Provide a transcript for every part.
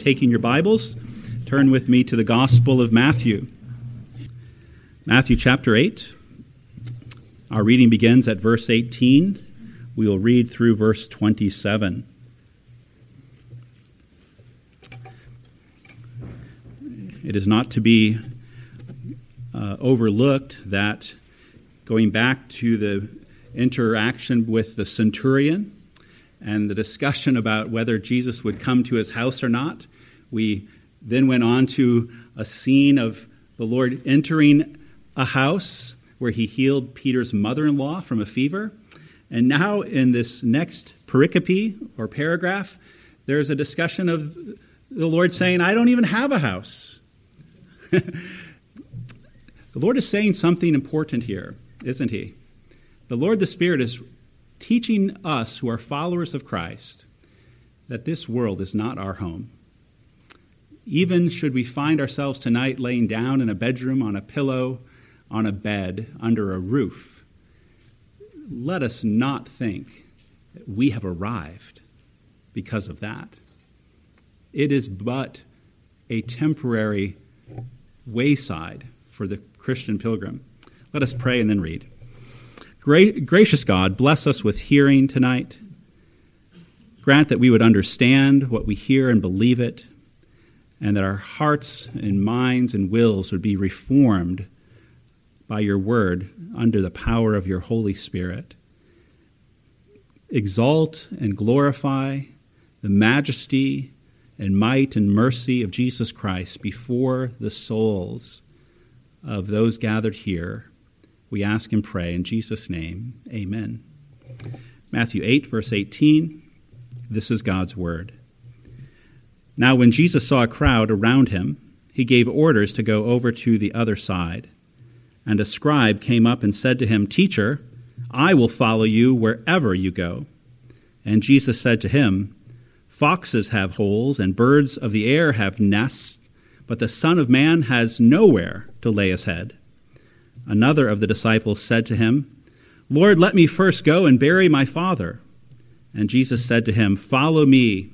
taking your Bibles, turn with me to the Gospel of Matthew. Matthew chapter 8. Our reading begins at verse 18. We will read through verse 27. It is not to be uh, overlooked that going back to the interaction with the centurion, and the discussion about whether Jesus would come to his house or not. We then went on to a scene of the Lord entering a house where he healed Peter's mother in law from a fever. And now, in this next pericope or paragraph, there's a discussion of the Lord saying, I don't even have a house. the Lord is saying something important here, isn't he? The Lord the Spirit is teaching us who are followers of Christ that this world is not our home. Even should we find ourselves tonight laying down in a bedroom, on a pillow, on a bed, under a roof, let us not think that we have arrived because of that. It is but a temporary wayside for the Christian pilgrim. Let us pray and then read. Gra- gracious God, bless us with hearing tonight. Grant that we would understand what we hear and believe it, and that our hearts and minds and wills would be reformed by your word under the power of your Holy Spirit. Exalt and glorify the majesty and might and mercy of Jesus Christ before the souls of those gathered here we ask and pray in Jesus' name. Amen. Matthew 8, verse 18. This is God's word. Now, when Jesus saw a crowd around him, he gave orders to go over to the other side. And a scribe came up and said to him, Teacher, I will follow you wherever you go. And Jesus said to him, Foxes have holes, and birds of the air have nests, but the Son of Man has nowhere to lay his head. Another of the disciples said to him, Lord, let me first go and bury my father. And Jesus said to him, Follow me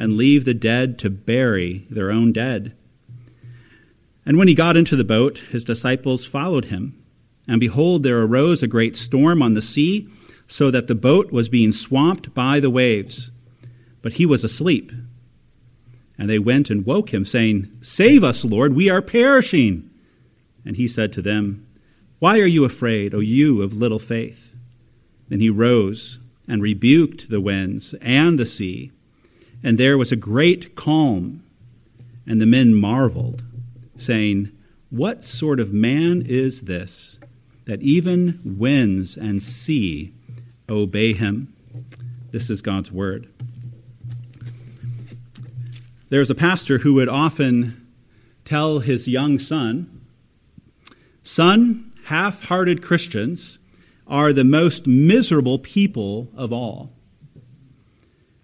and leave the dead to bury their own dead. And when he got into the boat, his disciples followed him. And behold, there arose a great storm on the sea, so that the boat was being swamped by the waves. But he was asleep. And they went and woke him, saying, Save us, Lord, we are perishing. And he said to them, why are you afraid, O you of little faith? Then he rose and rebuked the winds and the sea, and there was a great calm. And the men marveled, saying, What sort of man is this, that even winds and sea obey him? This is God's word. There's a pastor who would often tell his young son, Son, half hearted Christians are the most miserable people of all.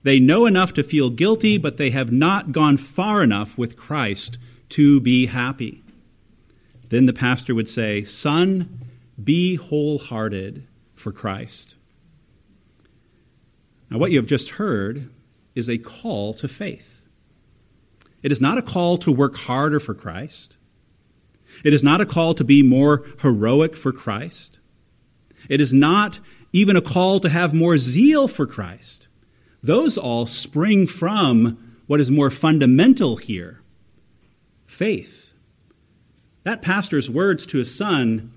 They know enough to feel guilty, but they have not gone far enough with Christ to be happy. Then the pastor would say, Son, be wholehearted for Christ. Now, what you have just heard is a call to faith. It is not a call to work harder for Christ. It is not a call to be more heroic for Christ. It is not even a call to have more zeal for Christ. Those all spring from what is more fundamental here faith. That pastor's words to his son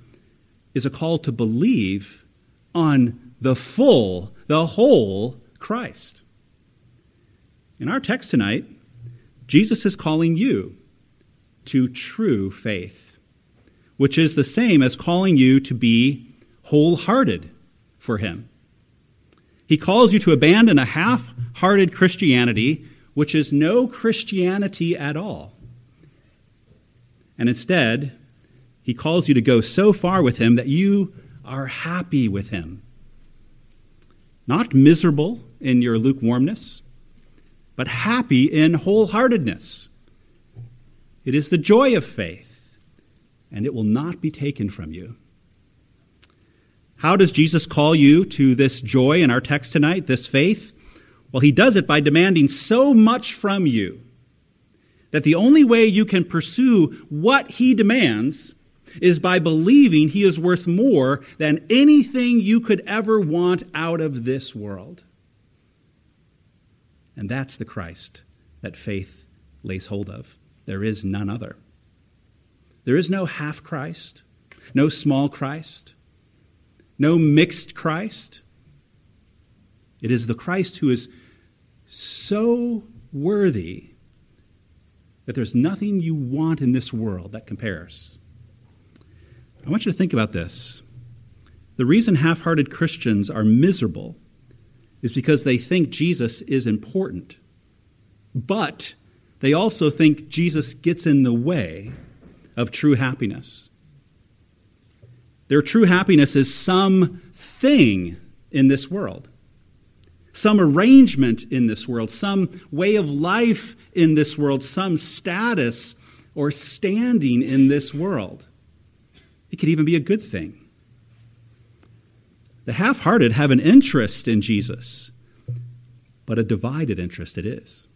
is a call to believe on the full, the whole Christ. In our text tonight, Jesus is calling you to true faith which is the same as calling you to be wholehearted for Him. He calls you to abandon a half hearted Christianity, which is no Christianity at all. And instead, He calls you to go so far with Him that you are happy with Him. Not miserable in your lukewarmness, but happy in wholeheartedness. It is the joy of faith and it will not be taken from you. How does Jesus call you to this joy in our text tonight, this faith? Well, he does it by demanding so much from you that the only way you can pursue what he demands is by believing he is worth more than anything you could ever want out of this world. And that's the Christ that faith lays hold of. There is none other. There is no half Christ, no small Christ, no mixed Christ. It is the Christ who is so worthy that there's nothing you want in this world that compares. I want you to think about this. The reason half hearted Christians are miserable is because they think Jesus is important, but they also think Jesus gets in the way of true happiness. Their true happiness is some thing in this world, some arrangement in this world, some way of life in this world, some status or standing in this world. It could even be a good thing. The half hearted have an interest in Jesus, but a divided interest it is.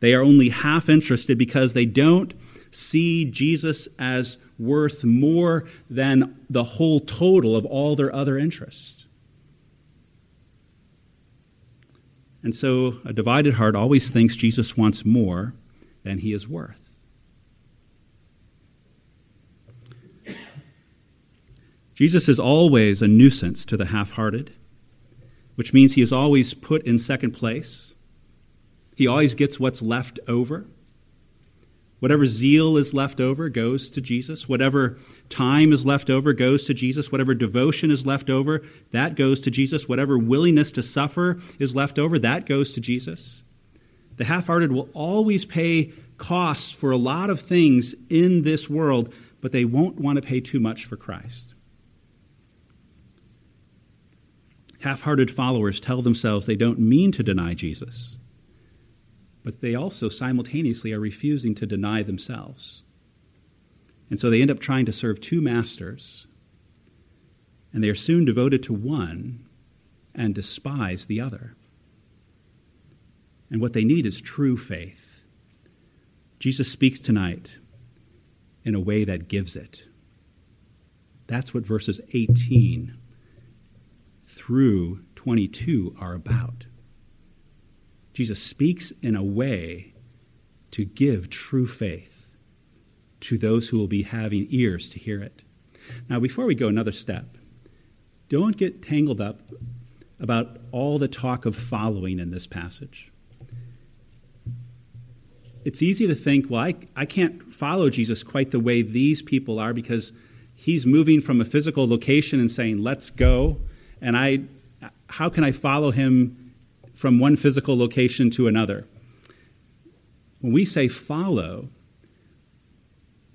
They are only half interested because they don't see Jesus as worth more than the whole total of all their other interests. And so a divided heart always thinks Jesus wants more than he is worth. Jesus is always a nuisance to the half hearted, which means he is always put in second place. He always gets what's left over. Whatever zeal is left over goes to Jesus. Whatever time is left over goes to Jesus. Whatever devotion is left over, that goes to Jesus. Whatever willingness to suffer is left over, that goes to Jesus. The half hearted will always pay costs for a lot of things in this world, but they won't want to pay too much for Christ. Half hearted followers tell themselves they don't mean to deny Jesus, but they also simultaneously are refusing to deny themselves. And so they end up trying to serve two masters, and they are soon devoted to one and despise the other. And what they need is true faith. Jesus speaks tonight in a way that gives it. That's what verses 18 through 22 are about. Jesus speaks in a way to give true faith to those who will be having ears to hear it. Now, before we go another step, don't get tangled up about all the talk of following in this passage. It's easy to think, well, I, I can't follow Jesus quite the way these people are because he's moving from a physical location and saying, let's go, and I, how can I follow him from one physical location to another? When we say follow,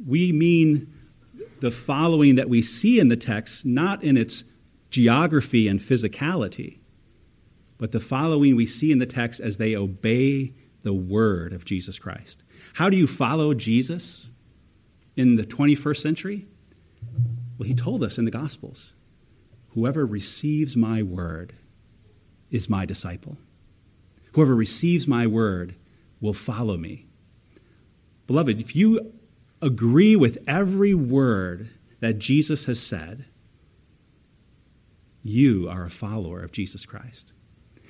we mean the following that we see in the text, not in its geography and physicality, but the following we see in the text as they obey the word of Jesus Christ. How do you follow Jesus in the 21st century? Well, he told us in the Gospels. Whoever receives my word is my disciple. Whoever receives my word will follow me. Beloved, if you agree with every word that Jesus has said, you are a follower of Jesus Christ.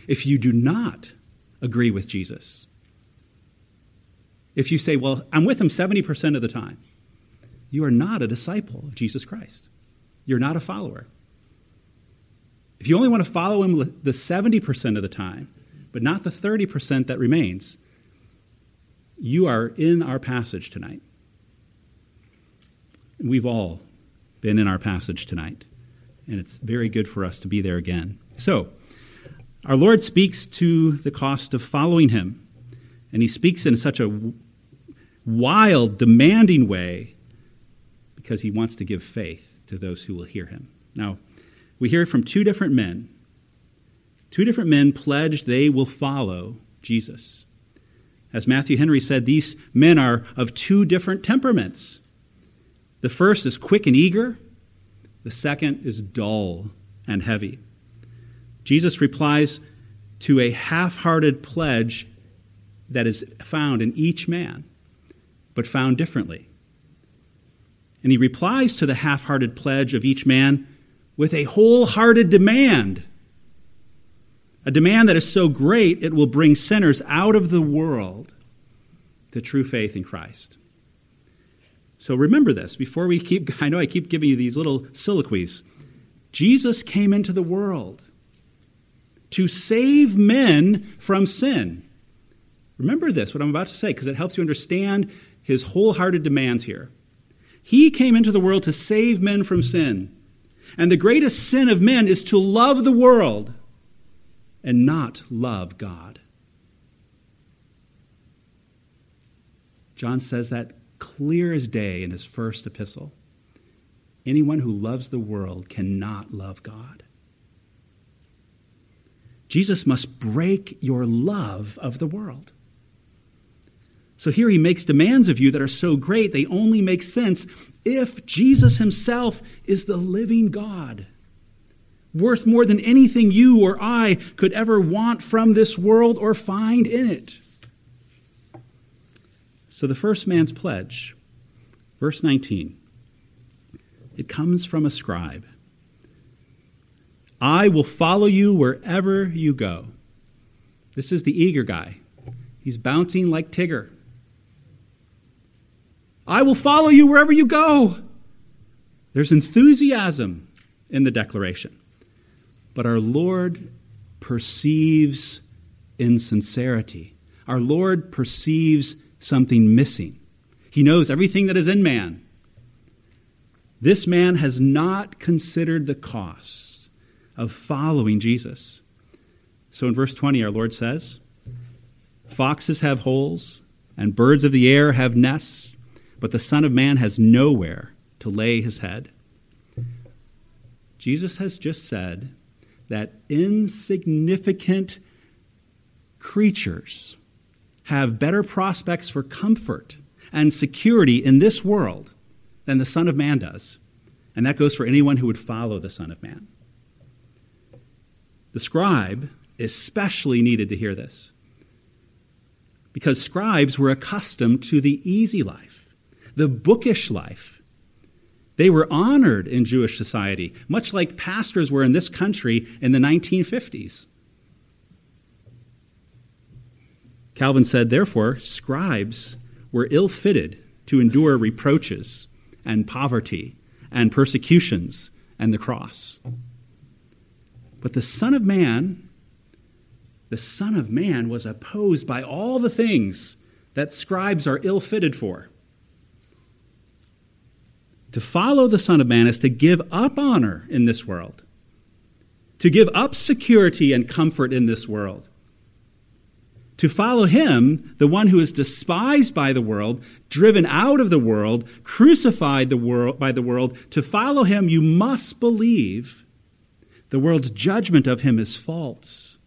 If you do not agree with Jesus, if you say, Well, I'm with him 70% of the time, you are not a disciple of Jesus Christ. You're not a follower. If you only want to follow him the 70% of the time, but not the 30% that remains, you are in our passage tonight. We've all been in our passage tonight, and it's very good for us to be there again. So, our Lord speaks to the cost of following him, and he speaks in such a wild, demanding way because he wants to give faith to those who will hear him. Now, we hear from two different men. Two different men pledge they will follow Jesus. As Matthew Henry said, these men are of two different temperaments. The first is quick and eager, the second is dull and heavy. Jesus replies to a half hearted pledge that is found in each man. but found differently. And he replies to the half hearted pledge of each man with a wholehearted demand. A demand that is so great it will bring sinners out of the world to true faith in Christ. So remember this before we keep, I know I keep giving you these little soliloquies. Jesus came into the world to save men from sin. Remember this, what I'm about to say, because it helps you understand his wholehearted demands here. He came into the world to save men from sin. And the greatest sin of men is to love the world and not love God. John says that clear as day in his first epistle. Anyone who loves the world cannot love God. Jesus must break your love of the world. So here he makes demands of you that are so great, they only make sense if Jesus himself is the living God, worth more than anything you or I could ever want from this world or find in it. So the first man's pledge, verse 19, it comes from a scribe. I will follow you wherever you go. This is the eager guy. He's bouncing like Tigger. I will follow you wherever you go. There's enthusiasm in the declaration. But our Lord perceives insincerity. Our Lord perceives something missing. He knows everything that is in man. This man has not considered the cost of following Jesus. So in verse 20, our Lord says, Foxes have holes, and birds of the air have nests, but the Son of Man has nowhere to lay his head. Jesus has just said that insignificant creatures have better prospects for comfort and security in this world than the Son of Man does. And that goes for anyone who would follow the Son of Man. The scribe especially needed to hear this because scribes were accustomed to the easy life, the bookish life. They were honored in Jewish society, much like pastors were in this country in the 1950s. Calvin said, therefore, scribes were ill fitted to endure reproaches and poverty and persecutions and the cross. But the Son of Man, the Son of Man was opposed by all the things that scribes are ill fitted for. To follow the Son of Man is to give up honor in this world, to give up security and comfort in this world, to follow him, the one who is despised by the world, driven out of the world, crucified the world, by the world, to follow him, you must believe the world's judgment of him is false,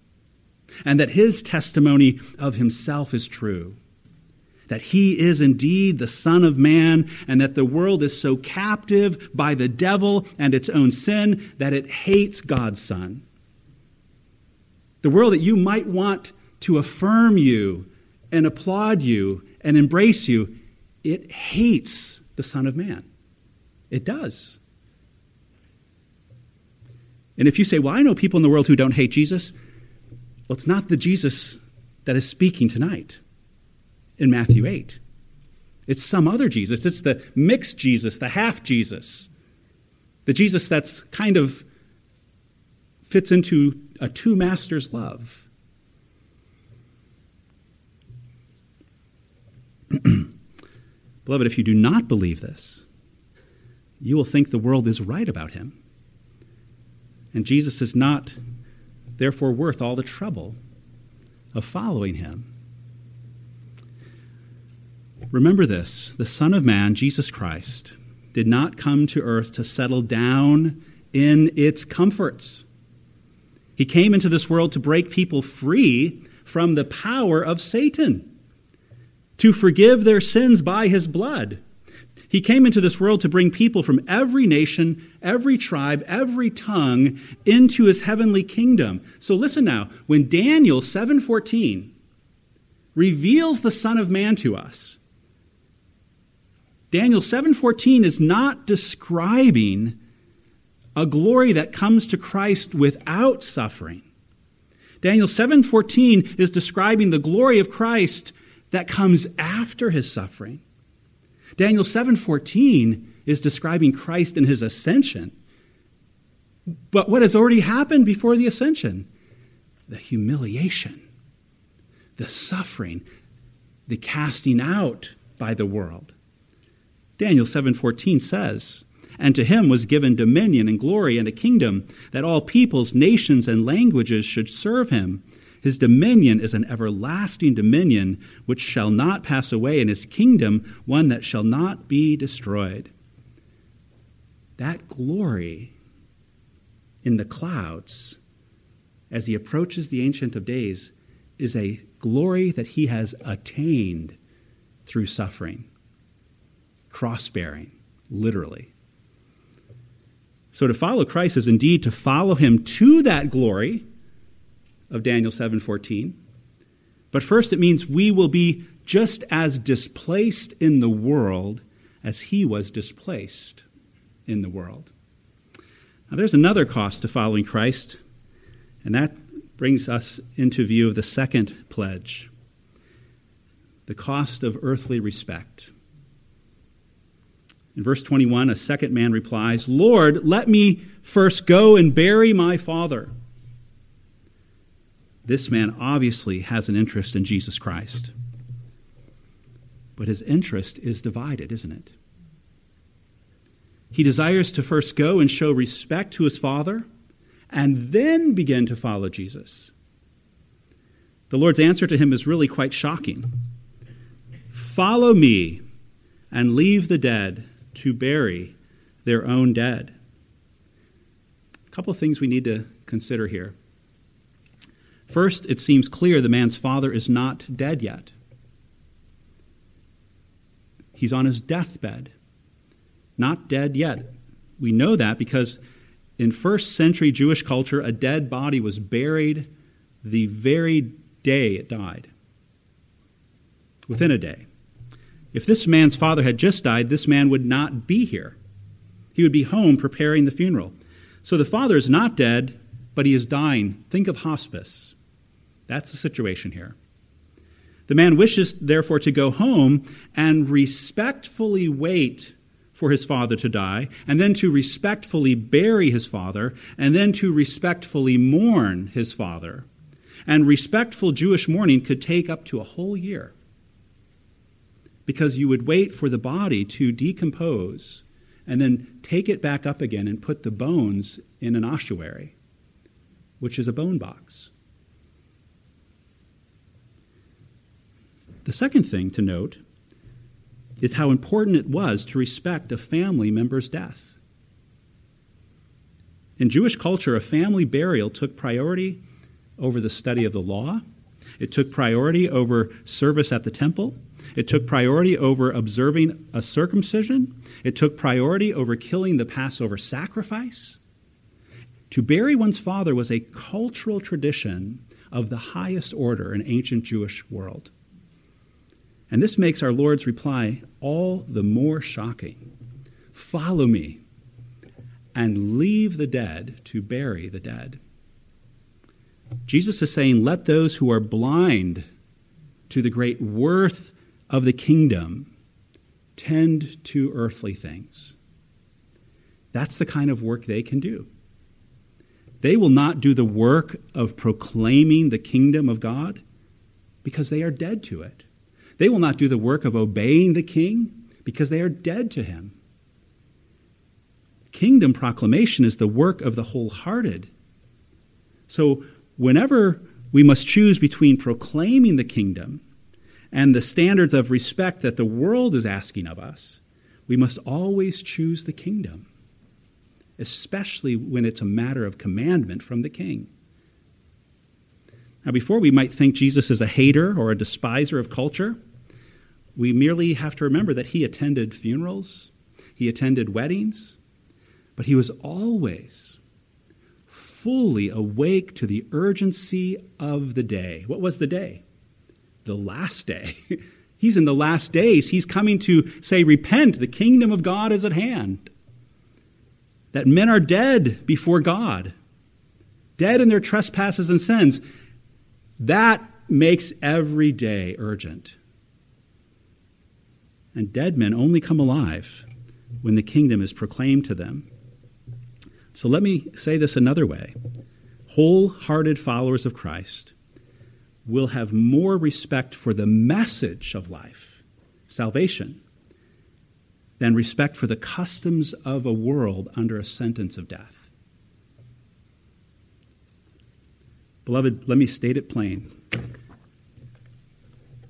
and that his testimony of himself is true. That he is indeed the Son of Man, and that the world is so captive by the devil and its own sin that it hates God's Son. The world that you might want to affirm you and applaud you and embrace you, it hates the Son of Man. It does. And if you say, Well, I know people in the world who don't hate Jesus, well, it's not the Jesus that is speaking tonight in Matthew 8. It's some other Jesus. It's the mixed Jesus, the half Jesus, the Jesus that's kind of fits into a two masters love. Beloved, if you do not believe this, you will think the world is right about him. And Jesus is not, therefore, worth all the trouble of following him. Remember this the Son of Man, Jesus Christ, did not come to earth to settle down in its comforts. He came into this world to break people free from the power of Satan to forgive their sins by his blood. He came into this world to bring people from every nation, every tribe, every tongue into his heavenly kingdom. So listen now, when Daniel 7:14 reveals the son of man to us, Daniel 7:14 is not describing a glory that comes to Christ without suffering. Daniel 7:14 is describing the glory of Christ that comes after his suffering. Daniel 7:14 is describing Christ in his ascension. But what has already happened before the ascension? The humiliation, the suffering, the casting out by the world. Daniel 7:14 says, "And to him was given dominion and glory and a kingdom that all peoples, nations and languages should serve him." His dominion is an everlasting dominion which shall not pass away, and his kingdom one that shall not be destroyed. That glory in the clouds as he approaches the Ancient of Days is a glory that he has attained through suffering, cross bearing, literally. So to follow Christ is indeed to follow him to that glory of Daniel 7:14. But first it means we will be just as displaced in the world as he was displaced in the world. Now there's another cost to following Christ, and that brings us into view of the second pledge the cost of earthly respect. In verse 21, a second man replies, Lord, let me first go and bury my father. This man obviously has an interest in Jesus Christ. But his interest is divided, isn't it? He desires to first go and show respect to his father and then begin to follow Jesus. The Lord's answer to him is really quite shocking. Follow me and leave the dead to bury their own dead. A couple of things we need to consider here. First, it seems clear the man's father is not dead yet. He's on his deathbed, not dead yet. We know that because in first century Jewish culture, a dead body was buried the very day it died, within a day. If this man's father had just died, this man would not be here. He would be home preparing the funeral. So the father is not dead, but he is dying. Think of hospice. That's the situation here. The man wishes, therefore, to go home and respectfully wait for his father to die, and then to respectfully bury his father, and then to respectfully mourn his father. And respectful Jewish mourning could take up to a whole year because you would wait for the body to decompose and then take it back up again and put the bones in an ossuary, which is a bone box. The second thing to note is how important it was to respect a family member's death. In Jewish culture, a family burial took priority over the study of the law, it took priority over service at the temple, it took priority over observing a circumcision. It took priority over killing the Passover sacrifice. To bury one's father was a cultural tradition of the highest order in ancient Jewish world. And this makes our Lord's reply all the more shocking. Follow me and leave the dead to bury the dead. Jesus is saying, Let those who are blind to the great worth of the kingdom tend to earthly things. That's the kind of work they can do. They will not do the work of proclaiming the kingdom of God because they are dead to it. They will not do the work of obeying the king because they are dead to him. Kingdom proclamation is the work of the wholehearted. So, whenever we must choose between proclaiming the kingdom and the standards of respect that the world is asking of us, we must always choose the kingdom, especially when it's a matter of commandment from the king. Now, before we might think Jesus is a hater or a despiser of culture, we merely have to remember that he attended funerals, he attended weddings, but he was always fully awake to the urgency of the day. What was the day? The last day. He's in the last days. He's coming to say, Repent, the kingdom of God is at hand. That men are dead before God, dead in their trespasses and sins. That makes every day urgent. And dead men only come alive when the kingdom is proclaimed to them. So let me say this another way wholehearted followers of Christ will have more respect for the message of life, salvation, than respect for the customs of a world under a sentence of death. Beloved, let me state it plain.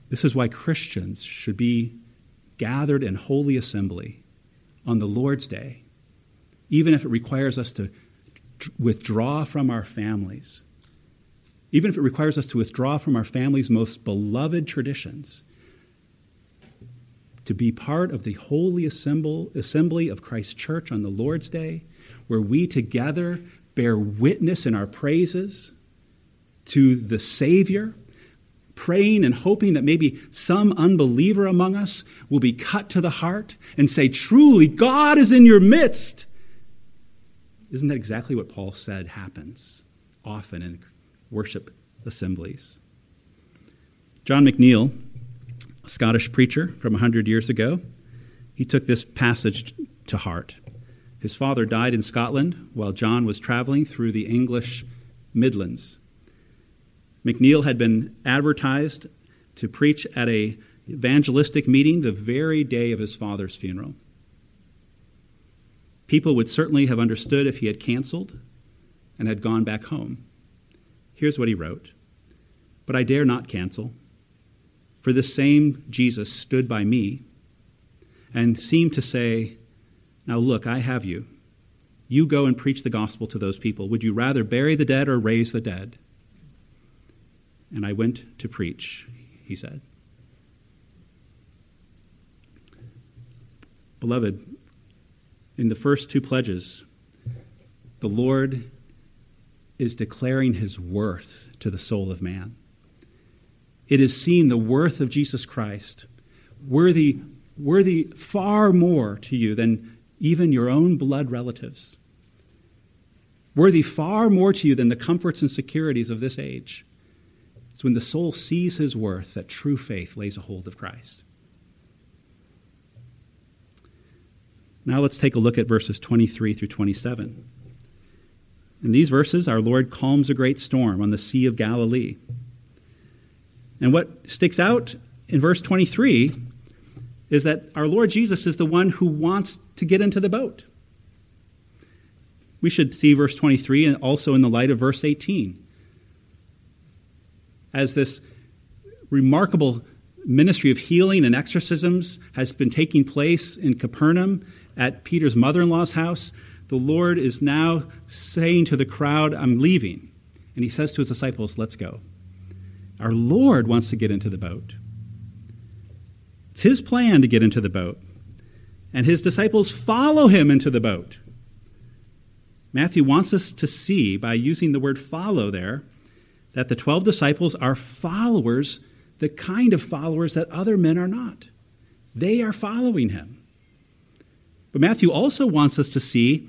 This is why Christians should be gathered in holy assembly on the Lord's day, even if it requires us to withdraw from our families even if it requires us to withdraw from our family's most beloved traditions, to be part of the holy assembly of Christ's church on the Lord's Day, where we together bear witness in our praises to the Savior, praying and hoping that maybe some unbeliever among us will be cut to the heart and say, Truly, God is in your midst. Isn't that exactly what Paul said happens often in worship assemblies. John McNeill, a Scottish preacher from 100 years ago, he took this passage to heart. His father died in Scotland while John was traveling through the English Midlands. McNeill had been advertised to preach at a evangelistic meeting the very day of his father's funeral. People would certainly have understood if he had canceled and had gone back home. Here's what he wrote But I dare not cancel, for this same Jesus stood by me and seemed to say, Now look, I have you. You go and preach the gospel to those people. Would you rather bury the dead or raise the dead? And I went to preach, he said. Beloved, in the first two pledges, the Lord is declaring his worth to the soul of man. It is seeing the worth of Jesus Christ, worthy, worthy far more to you than even your own blood relatives, worthy far more to you than the comforts and securities of this age. It's when the soul sees his worth that true faith lays a hold of Christ. Now let's take a look at verses 23 through 27. In these verses, our Lord calms a great storm on the Sea of Galilee. And what sticks out in verse 23 is that our Lord Jesus is the one who wants to get into the boat. We should see verse 23 and also in the light of verse 18. As this remarkable ministry of healing and exorcisms has been taking place in Capernaum at Peter's mother in law's house, the Lord is now saying to the crowd, I'm leaving. And he says to his disciples, Let's go. Our Lord wants to get into the boat. It's his plan to get into the boat. And his disciples follow him into the boat. Matthew wants us to see, by using the word follow there, that the 12 disciples are followers, the kind of followers that other men are not. They are following him. But Matthew also wants us to see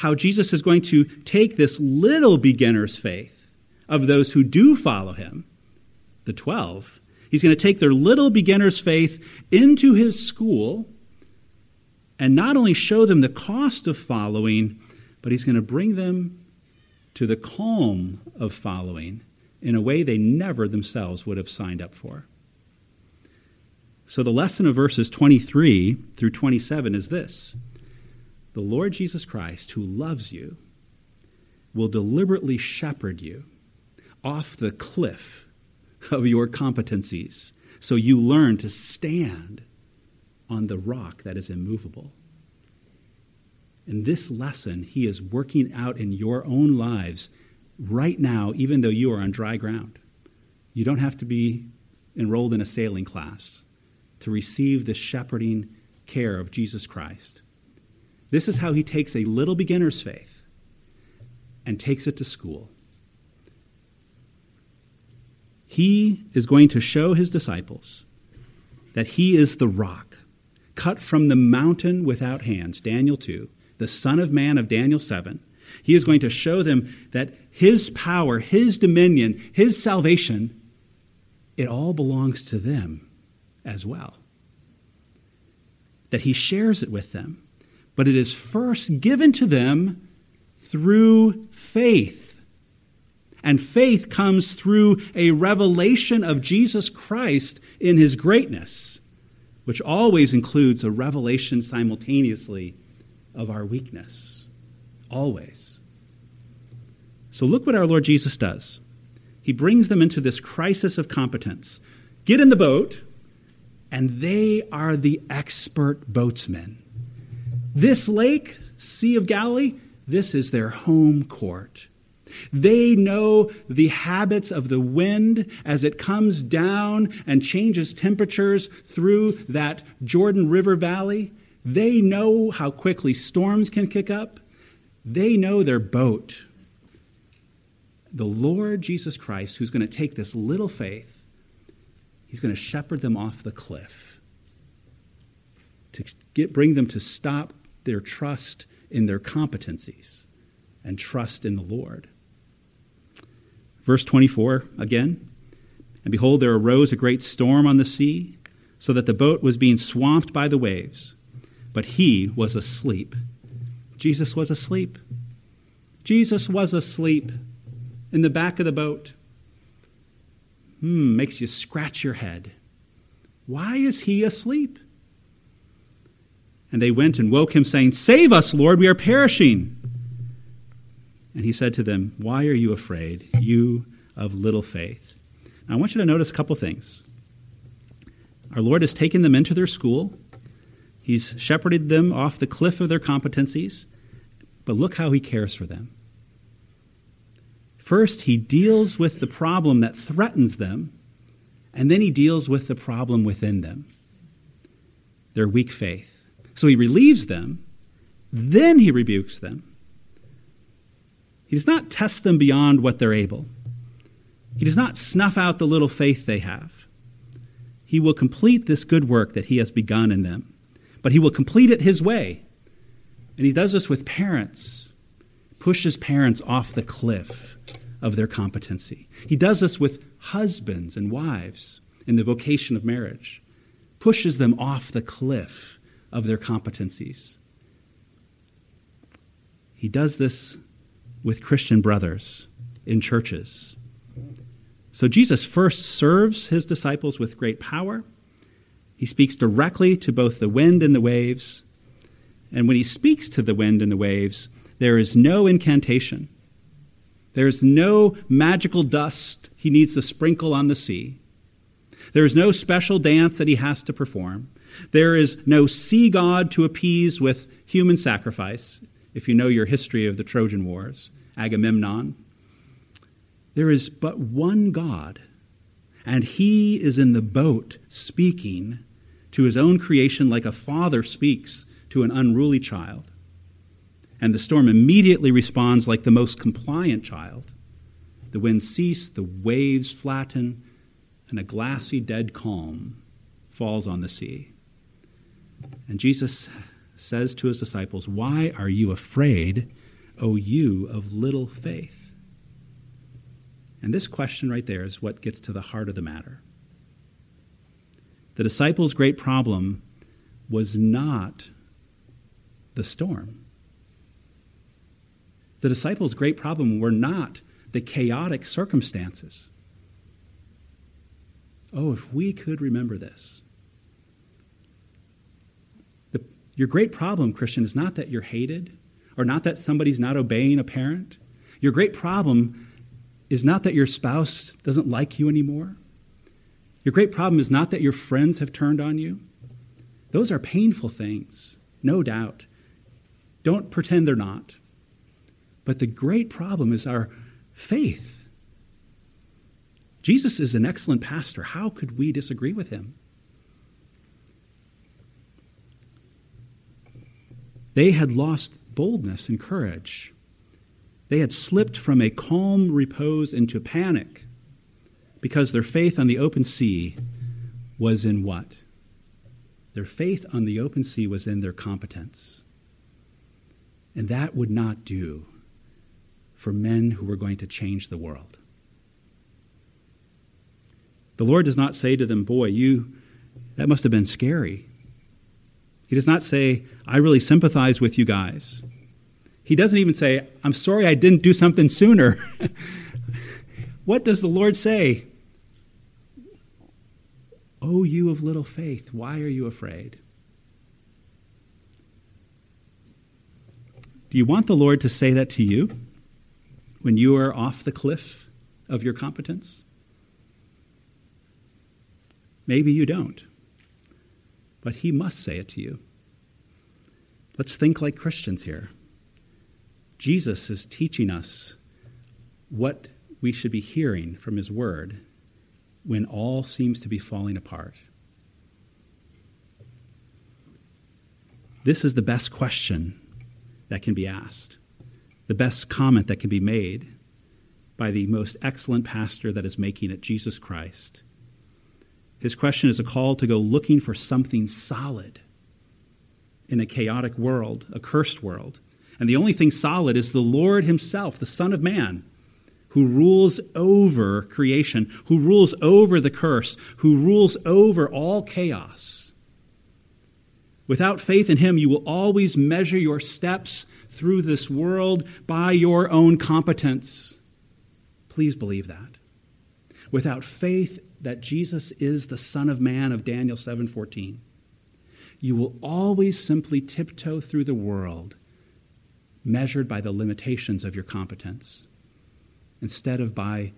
how Jesus is going to take this little beginner's faith of those who do follow him, the 12, he's going to take their little beginner's faith into his school and not only show them the cost of following, but he's going to bring them to the calm of following in a way they never themselves would have signed up for. So the lesson of verses 23 through 27 is this the Lord Jesus Christ, who loves you, will deliberately shepherd you off the cliff of your competencies so you learn to stand on the rock that is immovable. In this lesson, He is working out in your own lives right now, even though you are on dry ground. You don't have to be enrolled in a sailing class to receive the shepherding care of Jesus Christ. This is how he takes a little beginner's faith and takes it to school. He is going to show his disciples that he is the rock, cut from the mountain without hands, Daniel 2, the Son of Man of Daniel 7. He is going to show them that his power, his dominion, his salvation, it all belongs to them as well. That he shares it with them. But it is first given to them through faith. And faith comes through a revelation of Jesus Christ in his greatness, which always includes a revelation simultaneously of our weakness. Always. So look what our Lord Jesus does. He brings them into this crisis of competence. Get in the boat, and they are the expert boatsmen. This lake, Sea of Galilee, this is their home court. They know the habits of the wind as it comes down and changes temperatures through that Jordan River Valley. They know how quickly storms can kick up. They know their boat. The Lord Jesus Christ, who's going to take this little faith, he's going to shepherd them off the cliff to get, bring them to stop their trust in their competencies and trust in the Lord. Verse 24 again. And behold, there arose a great storm on the sea, so that the boat was being swamped by the waves. But he was asleep. Jesus was asleep. Jesus was asleep in the back of the boat. Hmm, makes you scratch your head. Why is he asleep? And they went and woke him, saying, Save us, Lord, we are perishing. And he said to them, Why are you afraid, you of little faith? Now, I want you to notice a couple things. Our Lord has taken them into their school, He's shepherded them off the cliff of their competencies, but look how He cares for them. First, He deals with the problem that threatens them, and then He deals with the problem within them their weak faith. So he relieves them, then he rebukes them. He does not test them beyond what they're able. He does not snuff out the little faith they have. He will complete this good work that he has begun in them, but he will complete it his way. And he does this with parents, pushes parents off the cliff of their competency. He does this with husbands and wives in the vocation of marriage, pushes them off the cliff of their competencies. He does this with Christian brothers in churches. So Jesus first serves his disciples with great power. He speaks directly to both the wind and the waves. And when he speaks to the wind and the waves, there is no incantation. There's no magical dust he needs to sprinkle on the sea. There is no special dance that he has to perform. There is no sea god to appease with human sacrifice, if you know your history of the Trojan Wars, Agamemnon. There is but one God, and he is in the boat speaking to his own creation like a father speaks to an unruly child. And the storm immediately responds like the most compliant child. The winds cease, the waves flatten, and a glassy, dead calm falls on the sea. And Jesus says to his disciples, Why are you afraid, O you of little faith? And this question right there is what gets to the heart of the matter. The disciples' great problem was not the storm. The disciples' great problem were not the chaotic circumstances. Oh, if we could remember this. Your great problem, Christian, is not that you're hated or not that somebody's not obeying a parent. Your great problem is not that your spouse doesn't like you anymore. Your great problem is not that your friends have turned on you. Those are painful things, no doubt. Don't pretend they're not. But the great problem is our faith. Jesus is an excellent pastor. How could we disagree with him? They had lost boldness and courage. They had slipped from a calm repose into panic because their faith on the open sea was in what? Their faith on the open sea was in their competence. And that would not do for men who were going to change the world. The Lord does not say to them, Boy, you, that must have been scary. He does not say, I really sympathize with you guys. He doesn't even say, I'm sorry I didn't do something sooner. what does the Lord say? Oh, you of little faith, why are you afraid? Do you want the Lord to say that to you when you are off the cliff of your competence? Maybe you don't, but He must say it to you. Let's think like Christians here. Jesus is teaching us what we should be hearing from His Word when all seems to be falling apart. This is the best question that can be asked, the best comment that can be made by the most excellent pastor that is making it, Jesus Christ. His question is a call to go looking for something solid in a chaotic world, a cursed world. And the only thing solid is the Lord Himself, the Son of Man, who rules over creation, who rules over the curse, who rules over all chaos. Without faith in Him, you will always measure your steps through this world by your own competence. Please believe that. Without faith that Jesus is the Son of Man of Daniel 7:14, you will always simply tiptoe through the world measured by the limitations of your competence instead of by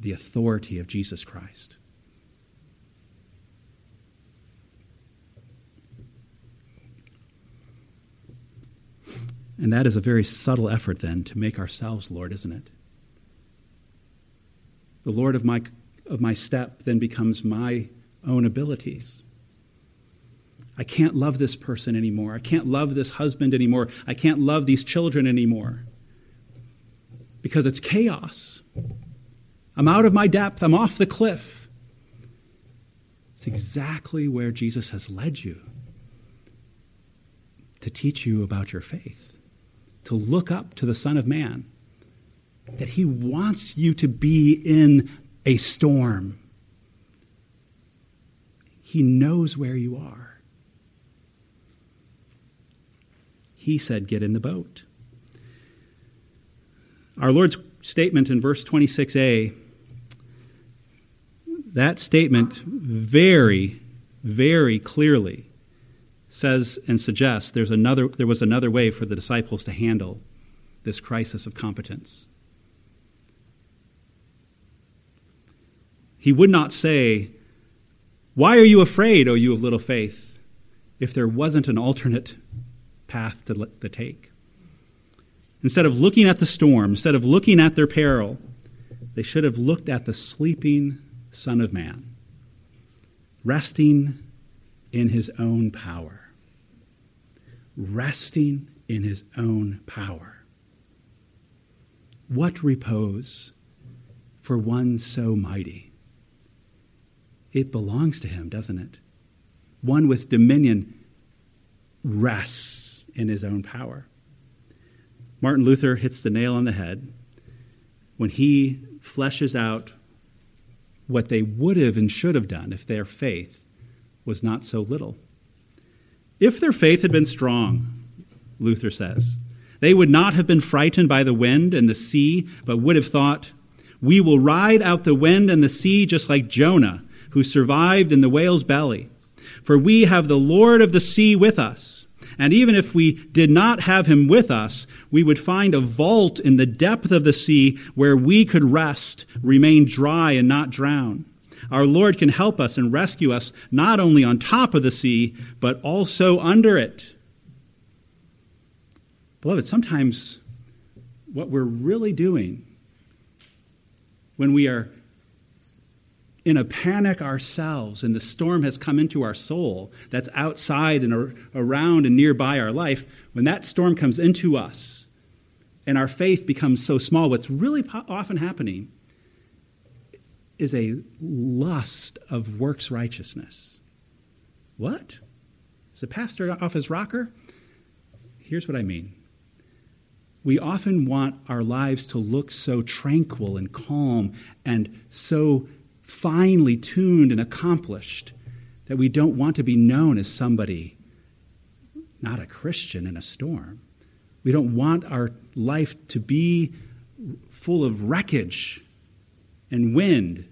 the authority of Jesus Christ. And that is a very subtle effort, then, to make ourselves Lord, isn't it? The Lord of my, of my step then becomes my own abilities. I can't love this person anymore. I can't love this husband anymore. I can't love these children anymore because it's chaos. I'm out of my depth. I'm off the cliff. It's exactly where Jesus has led you to teach you about your faith to look up to the Son of Man, that He wants you to be in a storm. He knows where you are. He said, Get in the boat. Our Lord's statement in verse 26a, that statement very, very clearly says and suggests there's another, there was another way for the disciples to handle this crisis of competence. He would not say, Why are you afraid, O you of little faith, if there wasn't an alternate path to, to take. Instead of looking at the storm, instead of looking at their peril, they should have looked at the sleeping Son of Man, resting in his own power. Resting in his own power. What repose for one so mighty? It belongs to him, doesn't it? One with dominion rests in his own power. Martin Luther hits the nail on the head when he fleshes out what they would have and should have done if their faith was not so little. If their faith had been strong, Luther says, they would not have been frightened by the wind and the sea, but would have thought, We will ride out the wind and the sea just like Jonah, who survived in the whale's belly. For we have the Lord of the sea with us. And even if we did not have him with us, we would find a vault in the depth of the sea where we could rest, remain dry, and not drown. Our Lord can help us and rescue us not only on top of the sea, but also under it. Beloved, sometimes what we're really doing when we are in a panic ourselves and the storm has come into our soul that's outside and around and nearby our life, when that storm comes into us and our faith becomes so small, what's really often happening is a lust of works righteousness. What? Is the pastor off his rocker? Here's what I mean. We often want our lives to look so tranquil and calm and so finely tuned and accomplished that we don't want to be known as somebody not a Christian in a storm. We don't want our life to be full of wreckage and wind.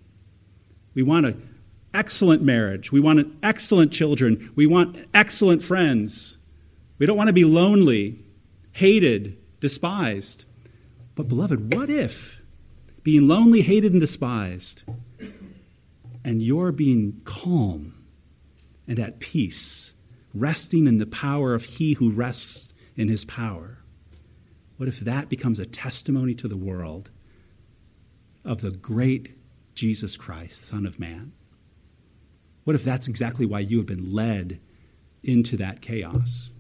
We want an excellent marriage. We want an excellent children. We want excellent friends. We don't want to be lonely, hated, despised. But, beloved, what if being lonely, hated, and despised, and you're being calm and at peace, resting in the power of He who rests in His power? What if that becomes a testimony to the world of the great Jesus Christ, Son of Man? What if that's exactly why you have been led into that chaos?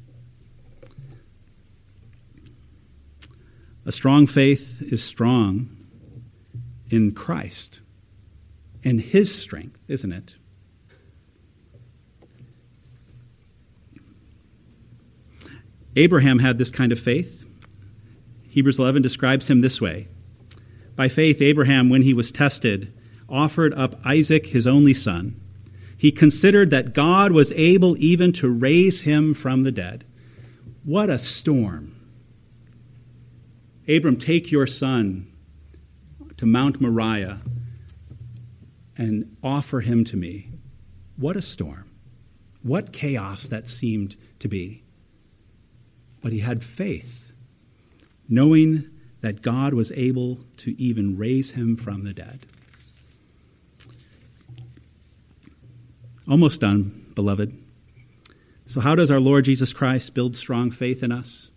A strong faith is strong in Christ and His strength, isn't it? Abraham had this kind of faith. Hebrews 11 describes him this way By faith, Abraham, when he was tested, offered up Isaac, his only son. He considered that God was able even to raise him from the dead. What a storm! Abram, take your son to Mount Moriah and offer him to me. What a storm. What chaos that seemed to be. But he had faith, knowing that God was able to even raise him from the dead. Almost done, beloved. So, how does our Lord Jesus Christ build strong faith in us?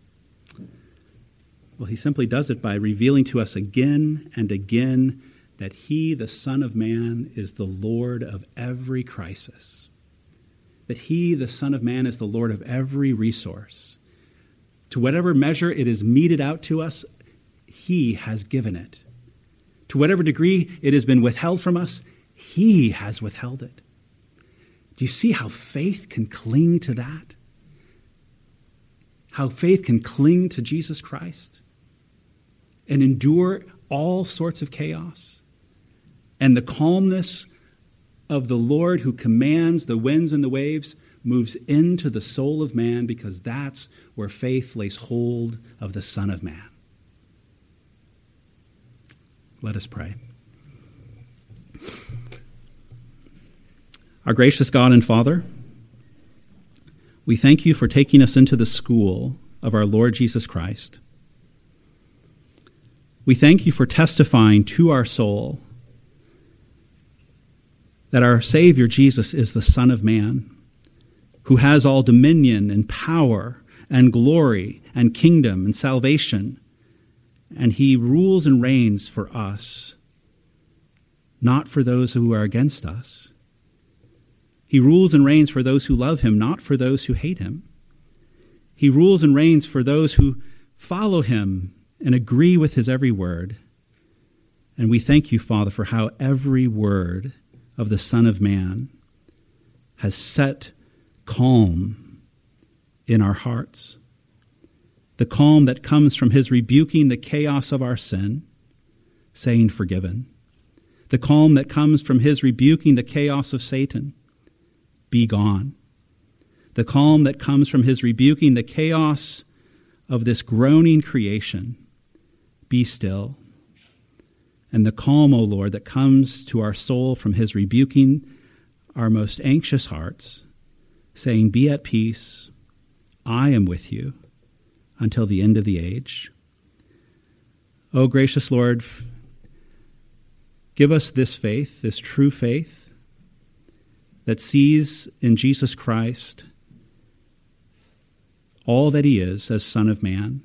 Well, he simply does it by revealing to us again and again that he, the Son of Man, is the Lord of every crisis. That he, the Son of Man, is the Lord of every resource. To whatever measure it is meted out to us, he has given it. To whatever degree it has been withheld from us, he has withheld it. Do you see how faith can cling to that? How faith can cling to Jesus Christ? and endure all sorts of chaos. And the calmness of the Lord who commands the winds and the waves moves into the soul of man because that's where faith lays hold of the Son of Man. Let us pray. Our gracious God and Father, we thank you for taking us into the school of our Lord Jesus Christ. We thank you for testifying to our soul that our Savior Jesus is the Son of Man, who has all dominion and power and glory and kingdom and salvation, and he rules and reigns for us, not for those who are against us. He rules and reigns for those who love him, not for those who hate him. He rules and reigns for those who follow him and agree with his every word. And we thank you, Father, for how every word of the Son of Man has set calm in our hearts. The calm that comes from his rebuking the chaos of our sin, saying, Forgiven. The calm that comes from his rebuking the chaos of Satan, Be gone. The calm that comes from his rebuking the chaos of this groaning creation, be still. And the calm, O Lord, that comes to our soul from his rebuking our most anxious hearts, saying, Be at peace, I am with you until the end of the age. O gracious Lord, give us this faith, this true faith, that sees in Jesus Christ all that he is as Son of Man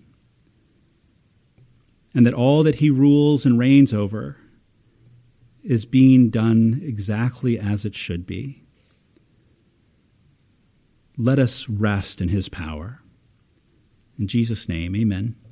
and that all that he rules and reigns over is being done exactly as it should be. Let us rest in his power. In Jesus' name, amen.